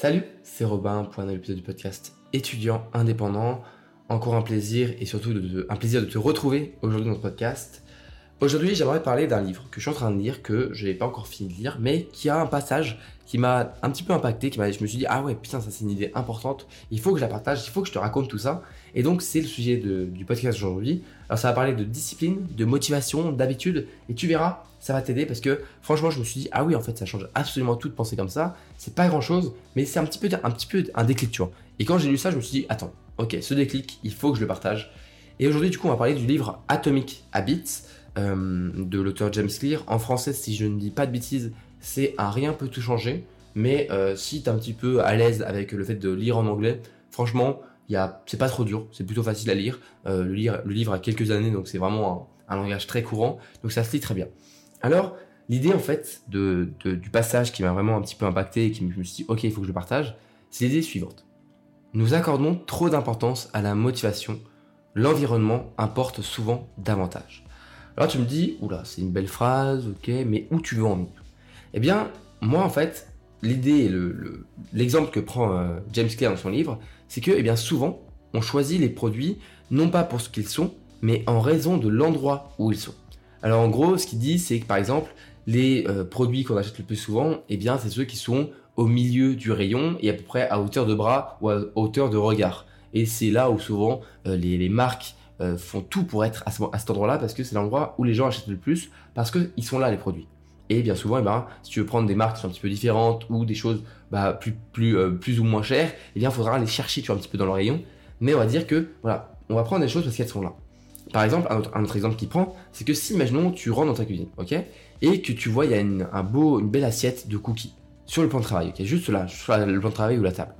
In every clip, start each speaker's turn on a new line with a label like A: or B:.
A: Salut, c'est Robin pour un nouvel épisode du podcast étudiant indépendant. Encore un plaisir et surtout un plaisir de te retrouver aujourd'hui dans le podcast. Aujourd'hui, j'aimerais parler d'un livre que je suis en train de lire, que je n'ai pas encore fini de lire, mais qui a un passage qui m'a un petit peu impacté, qui m'a, je me suis dit, ah ouais, putain, ça c'est une idée importante, il faut que je la partage, il faut que je te raconte tout ça. Et donc, c'est le sujet du podcast aujourd'hui. Alors, ça va parler de discipline, de motivation, d'habitude, et tu verras, ça va t'aider parce que franchement, je me suis dit, ah oui, en fait, ça change absolument tout de penser comme ça. C'est pas grand chose, mais c'est un petit peu un, petit peu un déclic, tu vois. Et quand j'ai lu ça, je me suis dit, attends, ok, ce déclic, il faut que je le partage. Et aujourd'hui, du coup, on va parler du livre Atomic Habits euh, de l'auteur James Clear. En français, si je ne dis pas de bêtises, c'est un rien peut tout changer. Mais euh, si tu es un petit peu à l'aise avec le fait de lire en anglais, franchement, c'est pas trop dur, c'est plutôt facile à lire. Euh, le, livre a quelques années, donc c'est vraiment un, langage très courant, donc ça se lit très bien. Alors, l'idée en fait du passage qui m'a vraiment un petit peu impacté et qui me, dit, ok, il faut que je le partage, c'est l'idée suivante. Nous accordons trop d'importance à la motivation, l'environnement importe souvent davantage. Alors tu me dis, oula, c'est une belle phrase, ok, mais où tu veux en venir? Eh bien, moi en fait, l'idée, l'exemple que prend euh, James Clear dans son livre, c'est que, eh bien, souvent, on choisit les produits non pas pour ce qu'ils sont, mais en raison de l'endroit où ils sont. Alors en gros, ce qu'il dit, c'est que par exemple, les euh, produits qu'on achète le plus souvent, eh bien, c'est ceux qui sont au milieu du rayon et à peu près à hauteur de bras ou à hauteur de regard. Et c'est là où souvent euh, les, marques euh, font tout pour être à, cet endroit-là parce que c'est l'endroit où les gens achètent le plus parce qu'ils sont là les produits. Et bien souvent, eh ben, si tu veux prendre des marques qui sont un petit peu différentes ou des choses bah, plus, plus, euh, plus ou moins chères, eh bien, il faudra les chercher tu vois, un petit peu dans le rayon. Mais on va dire que, voilà, on va prendre des choses parce qu'elles sont là. Par exemple, un autre, exemple qui prend, c'est que si, imaginons, tu rentres dans ta cuisine, ok Et que tu vois, il y a une, un beau, une belle assiette de cookies sur le plan de travail, ok Juste là, sur le plan de travail ou la table.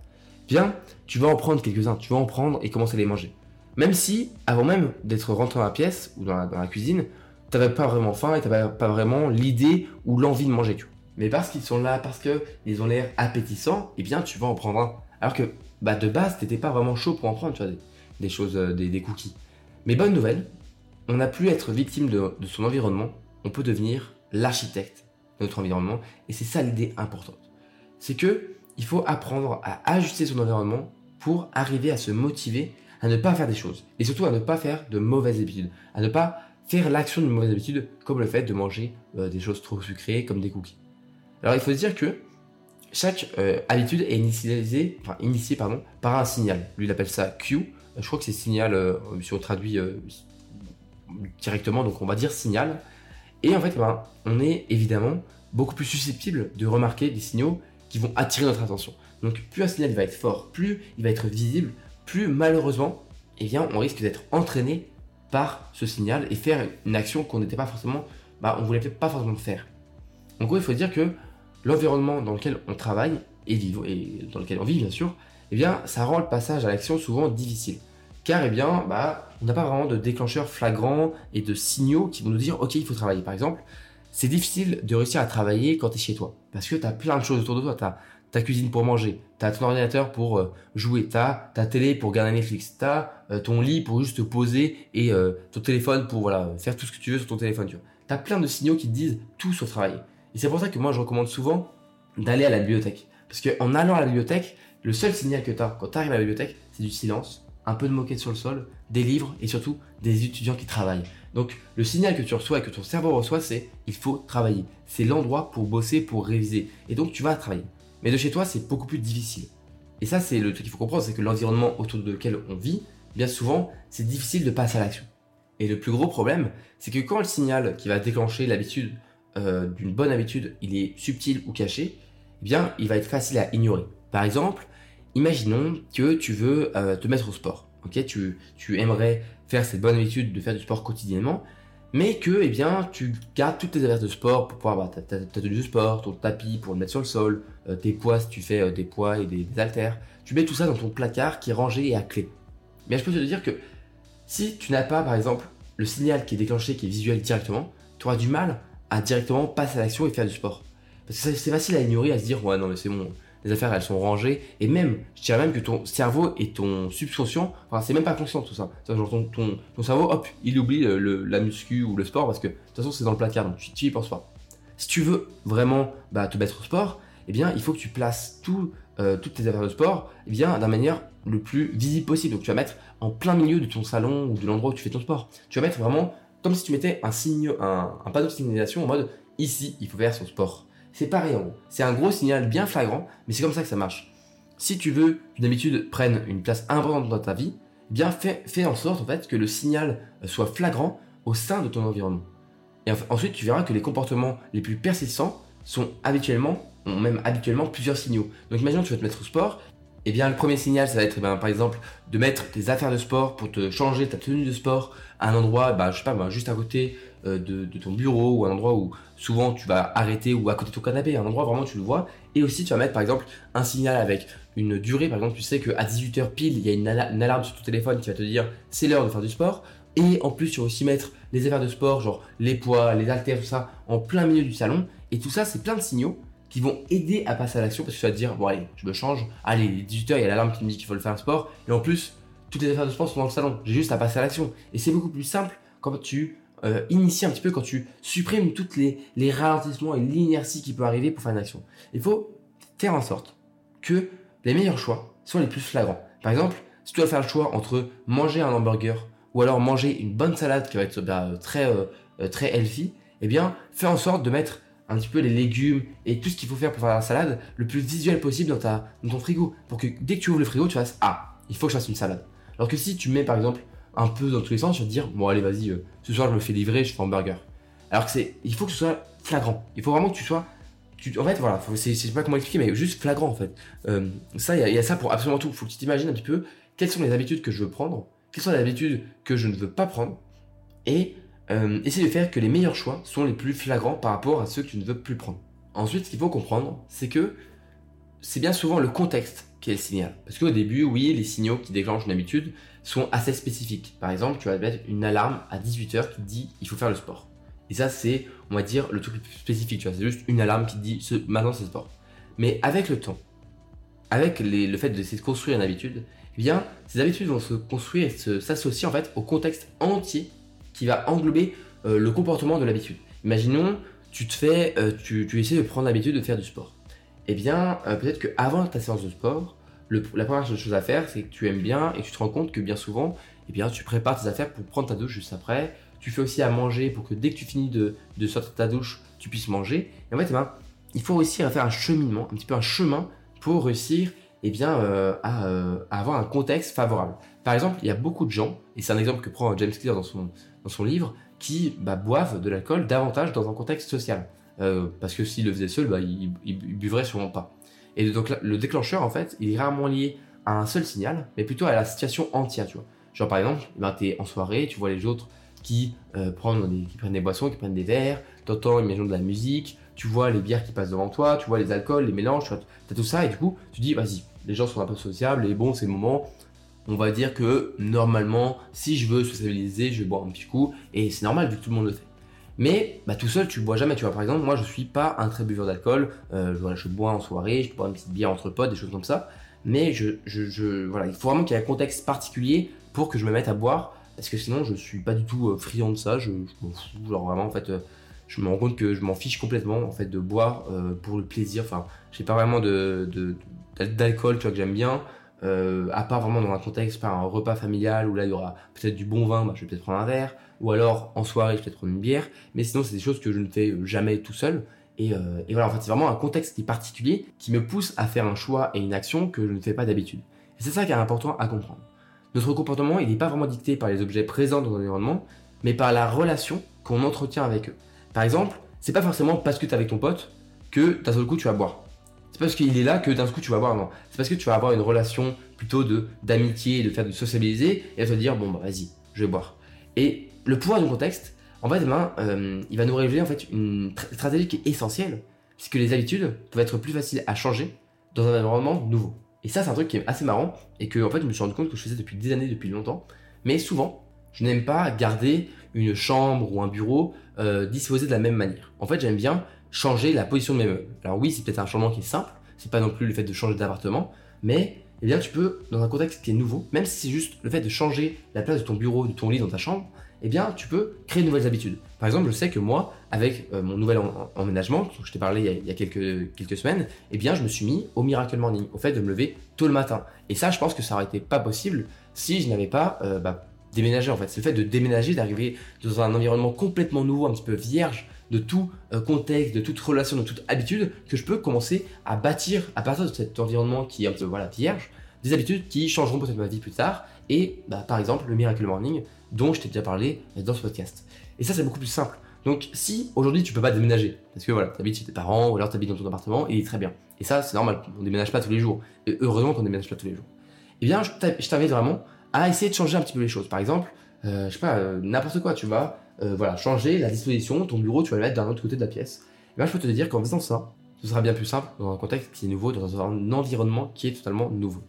A: Bien, tu vas en prendre quelques-uns, tu vas en prendre et commencer à les manger. Même si, avant même d'être rentré dans la pièce ou dans la, cuisine, tu n'avais pas vraiment faim et tu n'avais pas vraiment l'idée ou l'envie de manger. Mais parce qu'ils sont là, parce qu'ils ont l'air appétissants, eh bien tu vas en prendre un. Alors que bah, de base, tu n'étais pas vraiment chaud pour en prendre, tu vois, des, choses, euh, des, cookies. Mais bonne nouvelle, on n'a plus à être victime de, de son environnement, on peut devenir l'architecte de notre environnement. Et c'est ça l'idée importante. C'est que il faut apprendre à ajuster son environnement pour arriver à se motiver à ne pas faire des choses. Et surtout à ne pas faire de mauvaises habitudes. À ne pas faire l'action d'une mauvaise habitude comme le fait de manger euh, des choses trop sucrées comme des cookies. Alors il faut se dire que chaque euh, habitude est initialisée, enfin, initiée pardon, par un signal. Lui il appelle ça Q. Je crois que c'est signal, euh, si on traduit directement, donc on va dire signal. Et en fait, ben, on est évidemment beaucoup plus susceptible de remarquer des signaux qui vont attirer notre attention. Donc plus un signal va être fort, plus il va être visible, plus malheureusement, eh bien, on risque d'être entraîné par ce signal et faire une action qu'on n'était pas forcément, bah, on voulait pas forcément faire. En gros, il faut dire que l'environnement dans lequel on travaille et, et dans lequel on vit, bien sûr, eh bien, ça rend le passage à l'action souvent difficile. Car, eh bien, bah, on n'a pas vraiment de déclencheurs flagrants et de signaux qui vont nous dire, OK, il faut travailler. Par exemple, c'est difficile de réussir à travailler quand tu es chez toi. Parce que tu as plein de choses autour de toi. Ta cuisine pour manger, tu as ton ordinateur pour euh, jouer, tu as ta télé pour regarder Netflix, tu as euh, ton lit pour juste te poser et euh, ton téléphone pour voilà, faire tout ce que tu veux sur ton téléphone. Tu as plein de signaux qui te disent tout sur travailler. Et c'est pour ça que moi je recommande souvent d'aller à la bibliothèque. Parce qu'en allant à la bibliothèque, le seul signal que tu as quand tu arrives à la bibliothèque, c'est du silence, un peu de moquette sur le sol, des livres et surtout des étudiants qui travaillent. Donc le signal que tu reçois et que ton cerveau reçoit, c'est il faut travailler. C'est l'endroit pour bosser, pour réviser. Et donc tu vas travailler. Mais de chez toi, c'est beaucoup plus difficile. Et ça, c'est le truc qu'il faut comprendre, c'est que l'environnement autour de lequel on vit, bien souvent, c'est difficile de passer à l'action. Et le plus gros problème, c'est que quand le signal qui va déclencher l'habitude euh, d'une bonne habitude, il est subtil ou caché, eh bien, il va être facile à ignorer. Par exemple, imaginons que tu veux euh, te mettre au sport. Tu aimerais faire cette bonne habitude de faire du sport quotidiennement, mais que eh bien, tu gardes toutes tes affaires de sport pour pouvoir avoir ta, tenue de sport, ton tapis pour le mettre sur le sol, euh, tes poids si tu fais euh, des poids et des, haltères. Tu mets tout ça dans ton placard qui est rangé et à clé. Mais je peux te dire que si tu n'as pas, par exemple, le signal qui est déclenché, qui est visuel directement, tu auras du mal à directement passer à l'action et faire du sport. Parce que c'est facile à ignorer, à se dire, ouais, non, mais c'est bon, les affaires elles sont rangées et même je dirais même que ton cerveau et ton subconscient enfin c'est même pas conscient tout ça genre ton, ton, cerveau hop il oublie le, la muscu ou le sport parce que de toute façon c'est dans le placard donc tu, y penses pas si tu veux vraiment bah, te mettre au sport eh bien il faut que tu places tout euh, toutes tes affaires de sport, eh bien, d'un manière le plus visible possible. Donc, tu vas mettre en plein milieu de ton salon ou de l'endroit où tu fais ton sport. Tu vas mettre vraiment comme si tu mettais un, signe, un, un panneau de signalisation en mode ici, il faut faire son sport. C'est pareil en gros. C'est un gros signal bien flagrant, mais c'est comme ça que ça marche. Si tu veux qu'une habitude prenne une place importante dans ta vie, eh bien fais, fais en sorte en fait que le signal soit flagrant au sein de ton environnement. Et ensuite, tu verras que les comportements les plus persistants sont habituellement, ont même habituellement plusieurs signaux. Donc imagine tu vas te mettre au sport, eh bien le premier signal ça va être eh par exemple de mettre tes affaires de sport pour te changer ta tenue de sport à un endroit, bah, je sais pas, bah, juste à côté euh, de, ton bureau ou un endroit où souvent tu vas arrêter ou à côté de ton canapé, un endroit vraiment tu le vois. Et aussi tu vas mettre par exemple un signal avec une durée, par exemple tu sais qu'à 18h pile il y a une, alarme sur ton téléphone qui va te dire c'est l'heure de faire du sport. Et en plus, tu vas aussi mettre les affaires de sport, genre les poids, les haltères, tout ça, en plein milieu du salon. Et tout ça, c'est plein de signaux qui vont aider à passer à l'action parce que tu vas te dire, bon allez, je me change. Allez, 18h, il y a l'alarme qui me dit qu'il faut le faire un sport. Et en plus, toutes les affaires de sport sont dans le salon. J'ai juste à passer à l'action. Et c'est beaucoup plus simple quand tu euh, inities un petit peu, quand tu supprimes toutes les, ralentissements et l'inertie qui peut arriver pour faire une action. Il faut faire en sorte que les meilleurs choix soient les plus flagrants. Par exemple, si tu dois faire le choix entre manger un hamburger ou alors manger une bonne salade qui va être bah, très, euh, euh, très healthy, eh bien, fais en sorte de mettre un petit peu les légumes et tout ce qu'il faut faire pour faire la salade le plus visuel possible dans ton frigo. Pour que dès que tu ouvres le frigo, tu fasses Ah, il faut que je fasse une salade. Alors que si tu mets par exemple un peu dans tous les sens, tu vas te dire Bon, allez, vas-y, euh, ce soir je me fais livrer, je fais un burger. Alors que c'est, il faut que ce soit flagrant. Il faut vraiment que tu sois. Tu, en fait, voilà, c'est, sais pas comment expliquer, mais juste flagrant en fait. ça, il y, y, a ça pour absolument tout. Il faut que tu t'imagines un petit peu quelles sont les habitudes que je veux prendre quelles sont les habitudes que je ne veux pas prendre, et euh, essayer de faire que les meilleurs choix sont les plus flagrants par rapport à ceux que tu ne veux plus prendre. Ensuite, ce qu'il faut comprendre, c'est que c'est bien souvent le contexte le signal. Parce qu'au début, oui, les signaux qui déclenchent une habitude sont assez spécifiques. Par exemple, tu vas mettre une alarme à 18h qui dit il faut faire le sport. Et ça, c'est, on va dire, le truc le plus spécifique. C'est juste une alarme qui dit ce, maintenant c'est sport. Mais avec le temps, avec le fait d'essayer de construire une habitude, eh bien, ces habitudes vont se construire et s'associer en fait au contexte entier qui va englober euh, le comportement de l'habitude. Imaginons, tu te fais, euh, tu, essaies de prendre l'habitude de faire du sport. Eh bien, euh, peut-être qu'avant ta séance de sport, la première chose à faire, c'est que tu aimes bien et tu te rends compte que bien souvent, eh bien, tu prépares tes affaires pour prendre ta douche juste après. Tu fais aussi à manger pour que dès que tu finis de, sortir de ta douche, tu puisses manger. Et en fait, eh ben, il faut réussir à faire un cheminement, un petit peu un chemin pour réussir eh bien, euh, euh, à, avoir un contexte favorable. Par exemple, il y a beaucoup de gens, et c'est un exemple que prend James Clear dans son, dans son livre, qui bah, boivent de l'alcool davantage dans un contexte social. Euh, parce que s'ils le faisaient seul, bah, ils, ils, buvraient sûrement pas. Et donc le déclencheur, en fait, il est rarement lié à un seul signal, mais plutôt à la situation entière, tu vois. Genre par exemple, ben, tu es en soirée, tu vois les autres qui, prennent des, qui prennent des boissons, qui prennent des verres, t'entends, imaginons de la musique, tu vois les bières qui passent devant toi, tu vois les alcools, les mélanges, tu as tout ça, et du coup, tu dis, vas-y, les gens sont un peu sociables et bon, c'est le moment. On va dire que normalement, si je veux socialiser, je vais boire un petit coup et c'est normal vu que tout le monde le fait. Mais bah, tout seul, tu bois jamais. Tu vois, par exemple, moi, je suis pas un très buveur d'alcool. Euh, je bois en soirée, je bois une petite bière entre potes, des choses comme ça. Mais je, il faut vraiment qu'il y ait un contexte particulier pour que je me mette à boire, parce que sinon, je suis pas du tout euh, friand de ça. Je, fous. Vraiment, en fait, euh, je me rends compte que je m'en fiche complètement en fait de boire pour le plaisir. Enfin, j'ai pas vraiment d'alcool, tu vois, que j'aime bien. Euh, à part vraiment dans un contexte, par un repas familial où là il y aura peut-être du bon vin, bah, je vais peut-être prendre un verre, ou alors en soirée je vais peut-être prendre une bière, mais sinon c'est des choses que je ne fais jamais tout seul. Et, euh, et voilà, en fait c'est vraiment un contexte qui est particulier qui me pousse à faire un choix et une action que je ne fais pas d'habitude. Et c'est ça qui est important à comprendre. Notre comportement, il n'est pas vraiment dicté par les objets présents dans l'environnement, mais par la relation qu'on entretient avec eux. Par exemple, c'est pas forcément parce que tu es avec ton pote que d'un seul coup tu vas boire parce qu'il est là que d'un coup tu vas avoir, non. C'est parce que tu vas avoir une relation plutôt de d'amitié, de faire de sociabiliser et à te dire bon bah vas-y, je vais boire. Et le pouvoir du contexte, en fait, demain, euh, il va nous révéler en fait une stratégie qui est essentielle, puisque les habitudes peuvent être plus faciles à changer dans un environnement nouveau. Et ça, c'est un truc qui est assez marrant et que en fait, je me suis rendu compte que je faisais depuis des années, depuis longtemps. Mais souvent, je n'aime pas garder une chambre ou un bureau euh, disposé de la même manière. En fait, j'aime bien changer la position de mes meubles. Alors oui, c'est peut-être un changement qui est simple, c'est pas non plus le fait de changer d'appartement, mais eh bien tu peux, dans un contexte qui est nouveau, même si c'est juste le fait de changer la place de ton bureau, de ton lit dans ta chambre, eh bien, tu peux créer de nouvelles habitudes. Par exemple, je sais que moi, avec euh, mon nouvel emménagement, dont je t'ai parlé il y a, quelques, semaines, eh bien, je me suis mis au Miracle Morning, au fait de me lever tôt le matin. Et ça, je pense que ça aurait été pas possible si je n'avais pas euh, bah, déménagé, en fait. C'est le fait de déménager, d'arriver dans un environnement complètement nouveau, un petit peu vierge, de tout euh, contexte, de toute relation, de toute habitude, que je peux commencer à bâtir à partir de cet environnement qui est un peu voilà, vierge, des habitudes qui changeront peut-être ma vie plus tard. Et bah, par exemple, le Miracle Morning, dont je t'ai déjà parlé dans ce podcast. Et ça, c'est beaucoup plus simple. Donc, si aujourd'hui tu peux pas déménager, parce que voilà, tu habites chez tes parents ou alors tu habites dans ton appartement, est très bien. Et ça, c'est normal, on déménage pas tous les jours. Et heureusement qu'on déménage pas tous les jours. Eh bien, je t'invite vraiment à essayer de changer un petit peu les choses. Par exemple, euh, je sais pas, euh, n'importe quoi, tu vas euh, voilà, changer la disposition, ton bureau, tu vas le mettre d'un autre côté de la pièce. Et bien, je peux te dire qu'en faisant ça, ce sera bien plus simple dans un contexte qui est nouveau, dans un environnement qui est totalement nouveau.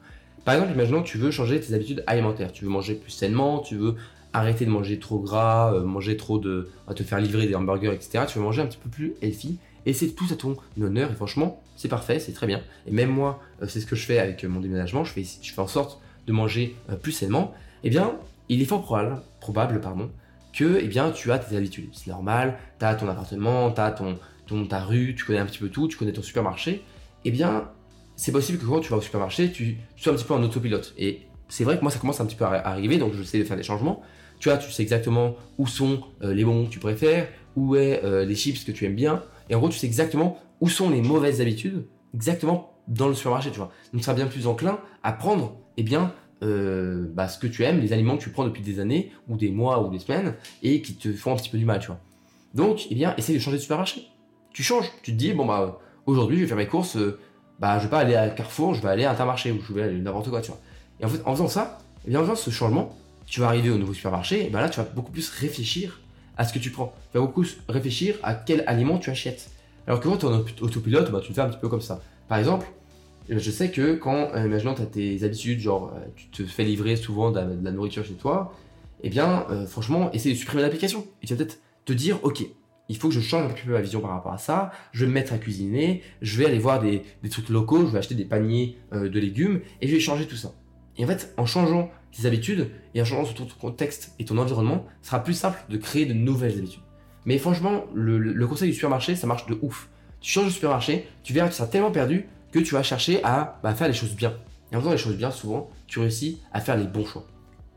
A: Par exemple, imaginons que tu veux changer tes habitudes alimentaires. Tu veux manger plus sainement, tu veux arrêter de manger trop gras, euh, manger trop de. te faire livrer des hamburgers, etc. Tu veux manger un petit peu plus healthy. Et c'est tout à ton honneur. Et franchement, c'est parfait, c'est très bien. Et même moi, euh, c'est ce que je fais avec mon déménagement. Je fais, je fais en sorte de manger plus sainement. Eh bien, il est fort probable, probable pardon, que eh bien, tu as tes habitudes. C'est normal, tu as ton appartement, tu as ton, ton, ta rue, tu connais un petit peu tout, tu connais ton supermarché. Eh bien, c'est possible que quand tu vas au supermarché, tu, sois un petit peu en autopilote. Et c'est vrai que moi, ça commence un petit peu à arriver, donc je sais de faire des changements tu vois, tu sais exactement où sont euh, les bonbons que tu préfères, où est euh, les chips que tu aimes bien, et en gros, tu sais exactement où sont les mauvaises habitudes, exactement dans le supermarché, tu vois. Donc, tu seras bien plus enclin à prendre, eh bien, euh, bah, ce que tu aimes, les aliments que tu prends depuis des années, ou des mois, ou des semaines, et qui te font un petit peu du mal, tu vois. Donc, eh bien, essaye de changer de supermarché. Tu changes, tu te dis, bon, bah, aujourd'hui, je vais faire mes courses, bah, je vais pas aller à Carrefour, je vais aller à Intermarché, ou je vais aller n'importe quoi, tu vois. Et en fait, en faisant ça, eh bien, en faisant ce changement, tu vas arriver au nouveau supermarché, et ben là, tu vas beaucoup plus réfléchir à ce que tu prends. Tu vas beaucoup réfléchir à quel aliment tu achètes. Alors que quand tu es en autopilote, bah, tu le fais un petit peu comme ça. Par exemple, je sais que quand, euh, imaginons, tu as tes habitudes, genre, euh, tu te fais livrer souvent de la, nourriture chez toi, eh bien, euh, franchement, essaye de supprimer l'application. Et tu vas peut-être te dire, ok, il faut que je change un petit peu ma vision par rapport à ça, je vais me mettre à cuisiner, je vais aller voir des, trucs locaux, je vais acheter des paniers de légumes, et je vais changer tout ça. Et en fait, en changeant tes habitudes et en changeant ton contexte et ton environnement, ce sera plus simple de créer de nouvelles habitudes. Mais franchement, le, conseil du supermarché, ça marche de ouf. Tu changes de supermarché, tu verras que tu seras tellement perdu que tu vas chercher à bah, faire les choses bien. Et en faisant les choses bien, souvent, tu réussis à faire les bons choix.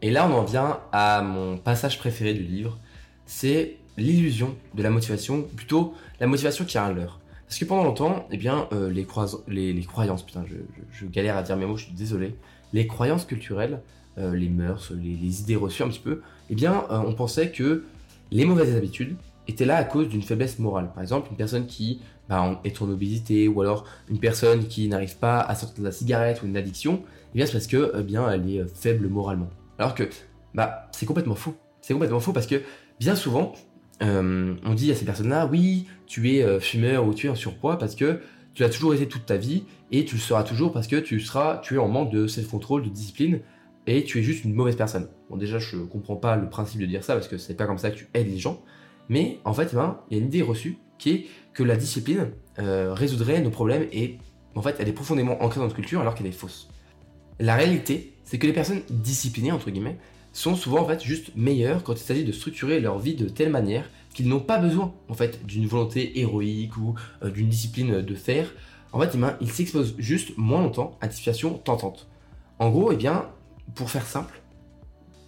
A: Et là, on en vient à mon passage préféré du livre. C'est l'illusion de la motivation, plutôt la motivation qui a un leurre. Parce que pendant longtemps, eh bien, euh, les, croyances, putain, je, je, galère à dire mes mots, je suis désolé. Les croyances culturelles euh, les mœurs, les, idées reçues un petit peu, eh bien, euh, on pensait que les mauvaises habitudes étaient là à cause d'une faiblesse morale. Par exemple, une personne qui bah, est en obésité ou alors une personne qui n'arrive pas à sortir de la cigarette ou une addiction, eh c'est parce que, eh bien, elle est euh, faible moralement. Alors que, bah, c'est complètement faux. C'est complètement faux parce que bien souvent, on dit à ces personnes-là, oui, tu es fumeur ou tu es en surpoids parce que tu l'as toujours été toute ta vie et tu le seras toujours parce que tu seras, tu es en manque de self-control, de discipline et tu es juste une mauvaise personne. Bon, déjà, je comprends pas le principe de dire ça parce que c'est pas comme ça que tu aides les gens. Mais en fait, eh ben, il y a une idée reçue qui est que la discipline euh, résoudrait nos problèmes et en fait, elle est profondément ancrée dans notre culture alors qu'elle est fausse. La réalité, c'est que les personnes disciplinées, entre guillemets, sont souvent en fait juste meilleures quand il s'agit de structurer leur vie de telle manière qu'ils n'ont pas besoin en fait d'une volonté héroïque ou euh, d'une discipline de fer. En fait, eh ben, ils s'exposent juste moins longtemps à des situations tentantes. En gros, eh bien, pour faire simple,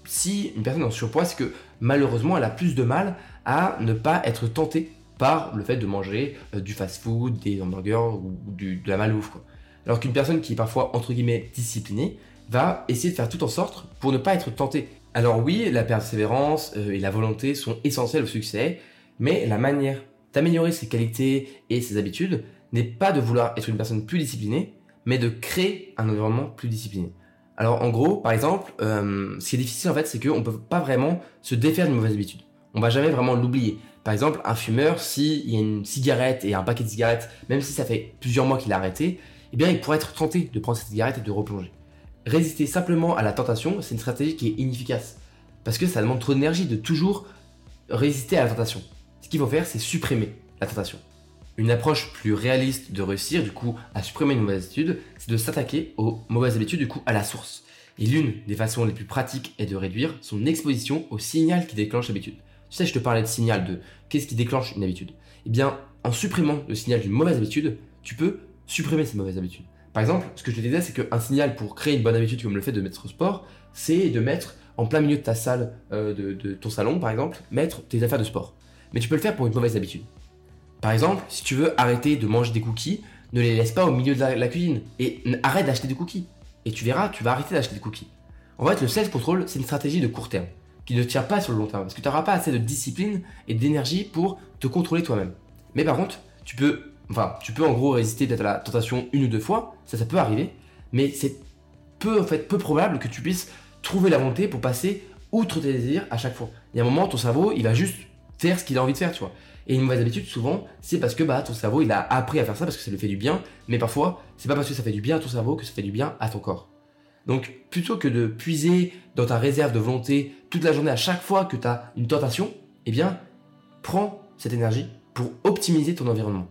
A: si une personne est en surpoids, c'est que malheureusement, elle a plus de mal à ne pas être tentée par le fait de manger euh, du fast-food, des hamburgers ou de la malbouffe. Alors qu'une personne qui est parfois, entre guillemets, disciplinée, va essayer de faire tout en sorte pour ne pas être tentée. Alors oui, la persévérance euh, et la volonté sont essentielles au succès, mais la manière d'améliorer ses qualités et ses habitudes n'est pas de vouloir être une personne plus disciplinée, mais de créer un environnement plus discipliné. Alors en gros, par exemple, euh, ce qui est difficile en fait, c'est qu'on ne peut pas vraiment se défaire d'une mauvaise habitude. On va jamais vraiment l'oublier. Par exemple, un fumeur, s'il y a une cigarette et un paquet de cigarettes, même si ça fait plusieurs mois qu'il a arrêté, eh bien il pourrait être tenté de prendre cette cigarette et de replonger. Résister simplement à la tentation, c'est une stratégie qui est inefficace. Parce que ça demande trop d'énergie de toujours résister à la tentation. Ce qu'il faut faire, c'est supprimer la tentation. Une approche plus réaliste de réussir, du coup, à supprimer une mauvaise habitude, c'est de s'attaquer aux mauvaises habitudes, du coup, à la source. Et l'une des façons les plus pratiques est de réduire son exposition au signal qui déclenche l'habitude. Tu sais, je te parlais de signal, de qu'est-ce qui déclenche une habitude. Eh bien, en supprimant le signal d'une mauvaise habitude, tu peux supprimer cette mauvaise habitude. Par exemple, ce que je te disais, c'est qu'un signal pour créer une bonne habitude comme le fait de mettre au sport, c'est de mettre en plein milieu de ta salle, euh, de, ton salon par exemple, mettre tes affaires de sport. Mais tu peux le faire pour une mauvaise habitude. Par exemple, si tu veux arrêter de manger des cookies, ne les laisse pas au milieu de la, cuisine et arrête d'acheter des cookies. Et tu verras, tu vas arrêter d'acheter des cookies. En fait, le self-control, c'est une stratégie de court terme qui ne tient pas sur le long terme parce que tu n'auras pas assez de discipline et d'énergie pour te contrôler toi-même. Mais par contre, tu peux Enfin, tu peux en gros résister peut-être à la tentation une ou deux fois, ça, ça peut arriver, mais c'est peu, en fait, peu probable que tu puisses trouver la volonté pour passer outre tes désirs à chaque fois. Il y a un moment, ton cerveau, il va juste faire ce qu'il a envie de faire, tu vois. Et une mauvaise habitude, souvent, c'est parce que bah, ton cerveau, il a appris à faire ça parce que ça lui fait du bien, mais parfois, c'est pas parce que ça fait du bien à ton cerveau que ça fait du bien à ton corps. Donc, plutôt que de puiser dans ta réserve de volonté toute la journée à chaque fois que tu as une tentation, eh bien, prends cette énergie pour optimiser ton environnement.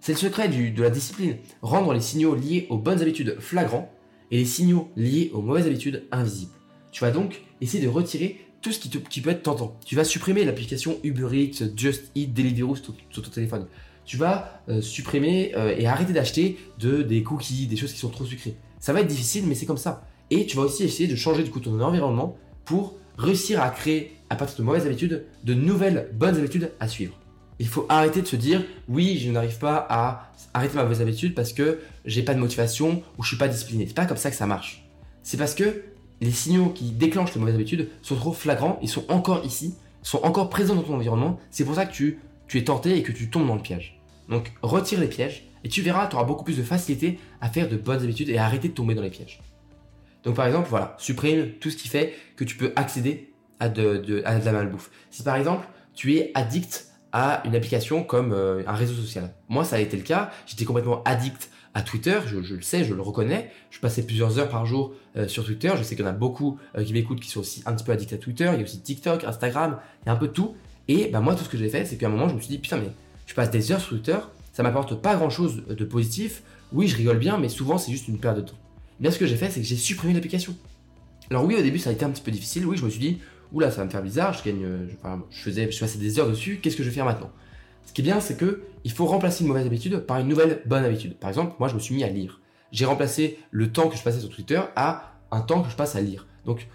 A: C'est le secret de la discipline, rendre les signaux liés aux bonnes habitudes flagrants et les signaux liés aux mauvaises habitudes invisibles. Tu vas donc essayer de retirer tout ce qui, peut être tentant. Tu vas supprimer l'application Uber Eats, Just Eat, Deliveroo sur, sur ton téléphone. Tu vas euh, supprimer euh, et arrêter d'acheter de, des cookies, des choses qui sont trop sucrées. Ça va être difficile, mais c'est comme ça. Et tu vas aussi essayer de changer du coup ton environnement pour réussir à créer, à partir de mauvaises habitudes, de nouvelles bonnes habitudes à suivre. Il faut arrêter de se dire oui, je n'arrive pas à arrêter ma mauvaise habitude parce que j'ai pas de motivation ou je suis pas discipliné. C'est pas comme ça que ça marche. C'est parce que les signaux qui déclenchent les mauvaises habitudes sont trop flagrants, ils sont encore ici, sont encore présents dans ton environnement. C'est pour ça que tu, tu es tenté et que tu tombes dans le piège. Donc retire les pièges et tu verras, tu auras beaucoup plus de facilité à faire de bonnes habitudes et à arrêter de tomber dans les pièges. Donc par exemple, voilà, supprime tout ce qui fait que tu peux accéder à de, la malbouffe. Si par exemple, tu es addict à une application comme euh, un réseau social. Moi, ça a été le cas. J'étais complètement addict à Twitter, je, le sais, je le reconnais. Je passais plusieurs heures par jour euh, sur Twitter. Je sais qu'il y en a beaucoup euh, qui m'écoutent qui sont aussi un petit peu addicts à Twitter. Il y a aussi TikTok, Instagram, il y a un peu tout. Et bah, moi, tout ce que j'ai fait, c'est qu'à un moment, je me suis dit, putain, mais je passe des heures sur Twitter, ça m'apporte pas grand chose de positif. Oui, je rigole bien, mais souvent, c'est juste une perte de temps. Bien, ce que j'ai fait, c'est que j'ai supprimé l'application. Alors oui, au début, ça a été un petit peu difficile. Oui, je me suis dit, oula, ça va me faire bizarre, je gagne, euh, je, faisais, je passais des heures dessus, qu'est-ce que je vais faire maintenant? Ce qui est bien, c'est que il faut remplacer une mauvaise habitude par une nouvelle bonne habitude. Par exemple, moi, je me suis mis à lire. J'ai remplacé le temps que je passais sur Twitter à un temps que je passe à lire. Donc,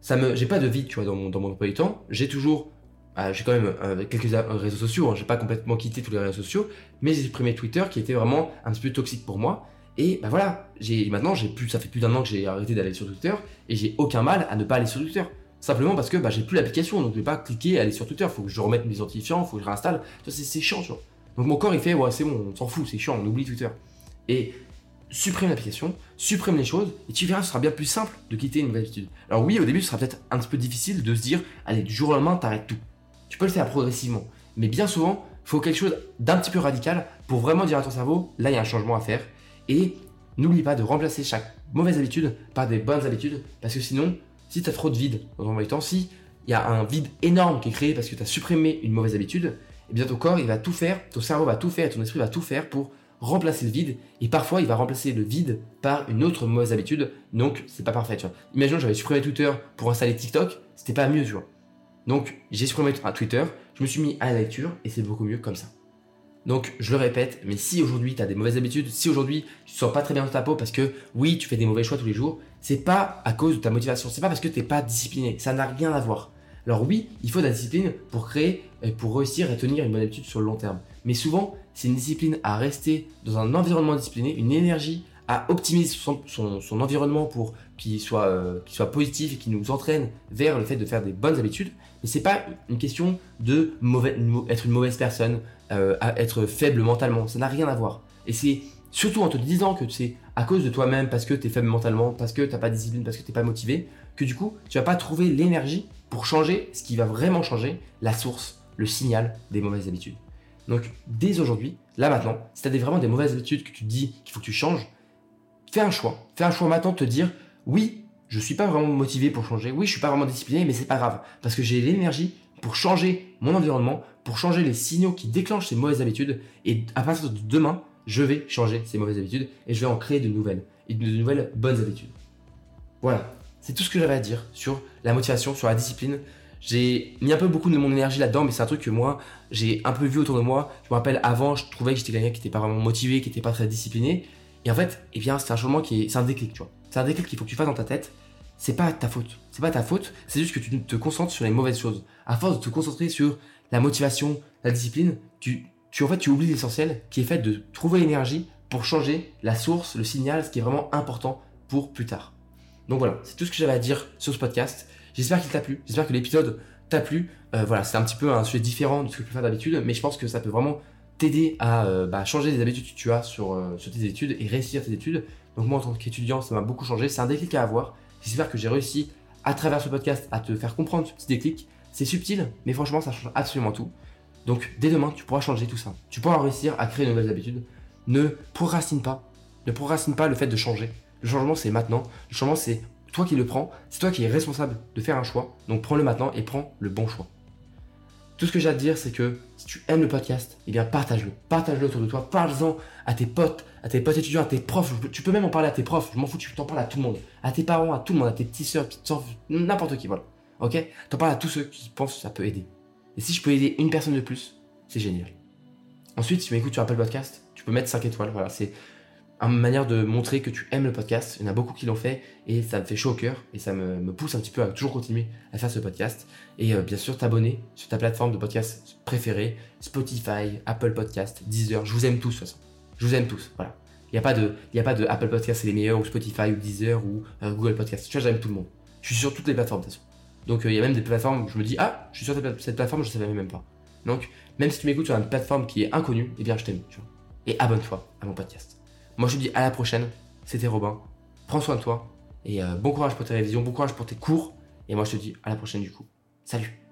A: ça me, j'ai pas de vide, tu vois, dans mon, dans mon emploi du temps. J'ai toujours, euh, j'ai quand même euh, quelques réseaux sociaux. Hein. j'ai pas complètement quitté tous les réseaux sociaux, mais j'ai supprimé Twitter qui était vraiment un petit peu toxique pour moi. Et ben voilà, j'ai maintenant j'ai plus, ça fait plus d'un an que j'ai arrêté d'aller sur Twitter et j'ai aucun mal à ne pas aller sur Twitter. Simplement parce que bah, j'ai plus l'application, donc je vais pas cliquer et aller sur Twitter. Faut que je remette mes identifiants, faut que je réinstalle. C'est chiant, tu vois. Donc mon corps il fait ouais c'est bon, on s'en fout, c'est chiant, on oublie Twitter. Et supprime l'application, supprime les choses, et tu verras, ce sera bien plus simple de quitter une nouvelle habitude. Alors oui, au début, ce sera peut-être un petit peu difficile de se dire, allez, du jour au lendemain, t'arrêtes tout. Tu peux le faire progressivement, mais bien souvent, il faut quelque chose d'un petit peu radical pour vraiment dire à ton cerveau, là, il y a un changement à faire. Et n'oublie pas de remplacer chaque mauvaise habitude par des bonnes habitudes, parce que sinon, si tu as trop de vide dans ton temps, si il y a un vide énorme qui est créé parce que tu as supprimé une mauvaise habitude, eh bien ton corps, il va tout faire, ton cerveau va tout faire, ton esprit va tout faire pour remplacer le vide. Et parfois, il va remplacer le vide par une autre mauvaise habitude. Donc, c'est pas parfait, tu vois. Imaginons, j'avais supprimé Twitter pour installer TikTok, c'était pas mieux, tu vois. Donc, j'ai supprimé Twitter, je me suis mis à la lecture et c'est beaucoup mieux comme ça. Donc, je le répète, mais si aujourd'hui tu as des mauvaises habitudes, si aujourd'hui tu te sens pas très bien dans ta peau parce que oui, tu fais des mauvais choix tous les jours, c'est pas à cause de ta motivation, c'est pas parce que tu n'es pas discipliné, ça n'a rien à voir. Alors oui, il faut de la discipline pour créer, pour réussir à tenir une bonne habitude sur le long terme. Mais souvent, c'est une discipline à rester dans un environnement discipliné, une énergie à optimiser son, environnement pour qu'il soit, euh, soit positif et qu'il nous entraîne vers le fait de faire des bonnes habitudes. Mais c'est pas une question de mauvais, être une mauvaise personne, euh, être faible mentalement. Ça n'a rien à voir. Et c'est surtout en te disant que c'est à cause de toi-même, parce que tu es faible mentalement, parce que tu n'as pas de discipline, parce que tu n'es pas motivé, que du coup, tu vas pas trouver l'énergie pour changer ce qui va vraiment changer, la source, le signal des mauvaises habitudes. Donc, dès aujourd'hui, là maintenant, si tu as vraiment des mauvaises habitudes que tu te dis qu'il faut que tu changes, fais un choix. Fais un choix maintenant de te dire oui, je suis pas vraiment motivé pour changer, oui, je suis pas vraiment discipliné, mais c'est pas grave, parce que j'ai l'énergie pour changer mon environnement, pour changer les signaux qui déclenchent ces mauvaises habitudes, et à partir de demain, je vais changer ces mauvaises habitudes et je vais en créer de nouvelles, et de nouvelles bonnes habitudes. Voilà, c'est tout ce que j'avais à dire sur la motivation, sur la discipline. J'ai mis un peu beaucoup de mon énergie là-dedans, mais c'est un truc que moi, j'ai un peu vu autour de moi. Je me rappelle, avant, je trouvais que j'étais quelqu'un qui n'était pas vraiment motivé, qui n'était pas très discipliné. Et en fait, eh bien, c'est un changement qui est, c'est un déclic, tu vois. C'est un déclic qu'il faut que tu fasses dans ta tête. C'est pas ta faute. C'est pas ta faute. C'est juste que tu te concentres sur les mauvaises choses. À force de te concentrer sur la motivation, la discipline, tu, tu en fait, tu oublies l'essentiel, qui est fait de trouver l'énergie pour changer la source, le signal, ce qui est vraiment important pour plus tard. Donc voilà, c'est tout ce que j'avais à dire sur ce podcast. J'espère qu'il t'a plu. J'espère que l'épisode t'a plu. Euh, voilà, c'est un petit peu un sujet différent de ce que je peux faire d'habitude, mais je pense que ça peut vraiment t'aider à euh, bah, changer les habitudes que tu as sur, euh, sur tes études et réussir tes études. Donc moi, en tant qu'étudiant, ça m'a beaucoup changé. C'est un déclic à avoir. J'espère que j'ai réussi à travers ce podcast à te faire comprendre ce petit déclic. C'est subtil, mais franchement, ça change absolument tout. Donc dès demain, tu pourras changer tout ça. Tu pourras réussir à créer de nouvelles habitudes. Ne procrastine pas. Ne procrastine pas le fait de changer. Le changement, c'est maintenant. Le changement, c'est toi qui le prends. C'est toi qui es responsable de faire un choix. Donc prends-le maintenant et prends le bon choix. Tout ce que j'ai à te dire, c'est que si tu aimes le podcast, eh bien partage-le. Partage-le autour de toi. Parle-en à tes potes, à tes potes étudiants, à tes profs. Tu peux même en parler à tes profs. Je m'en fous, tu t'en parles à tout le monde. À tes parents, à tout le monde, à tes petites soeurs, petites soeurs, n'importe qui, voilà. Ok? T'en parles à tous ceux qui pensent que ça peut aider. Et si je peux aider une personne de plus, c'est génial. Ensuite, si tu m'écoutes sur Apple Podcast, tu peux mettre 5 étoiles. Voilà, c'est une manière de montrer que tu aimes le podcast. Il y en a beaucoup qui l'ont fait et ça me fait chaud au cœur et ça me, pousse un petit peu à toujours continuer à faire ce podcast. Et euh, bien sûr, t'abonner sur ta plateforme de podcast préférée, Spotify, Apple Podcast, Deezer. Je vous aime tous, de toute façon. Je vous aime tous. Voilà. Il n'y a, pas de, a pas de Apple Podcast, c'est les meilleurs, ou Spotify, ou Deezer, ou euh, Google Podcast. Tu vois, j'aime tout le monde. Je suis sur toutes les plateformes, de toute façon. Donc, euh, il y a même des plateformes où je me dis, ah, je suis sur cette plateforme, je ne savais même pas. Donc, même si tu m'écoutes sur une plateforme qui est inconnue, eh bien, je t'aime. Et abonne-toi à mon podcast. Moi, je te dis à la prochaine. C'était Robin. Prends soin de toi. Et euh, bon courage pour tes révisions, bon courage pour tes cours. Et moi, je te dis à la prochaine du coup. Salut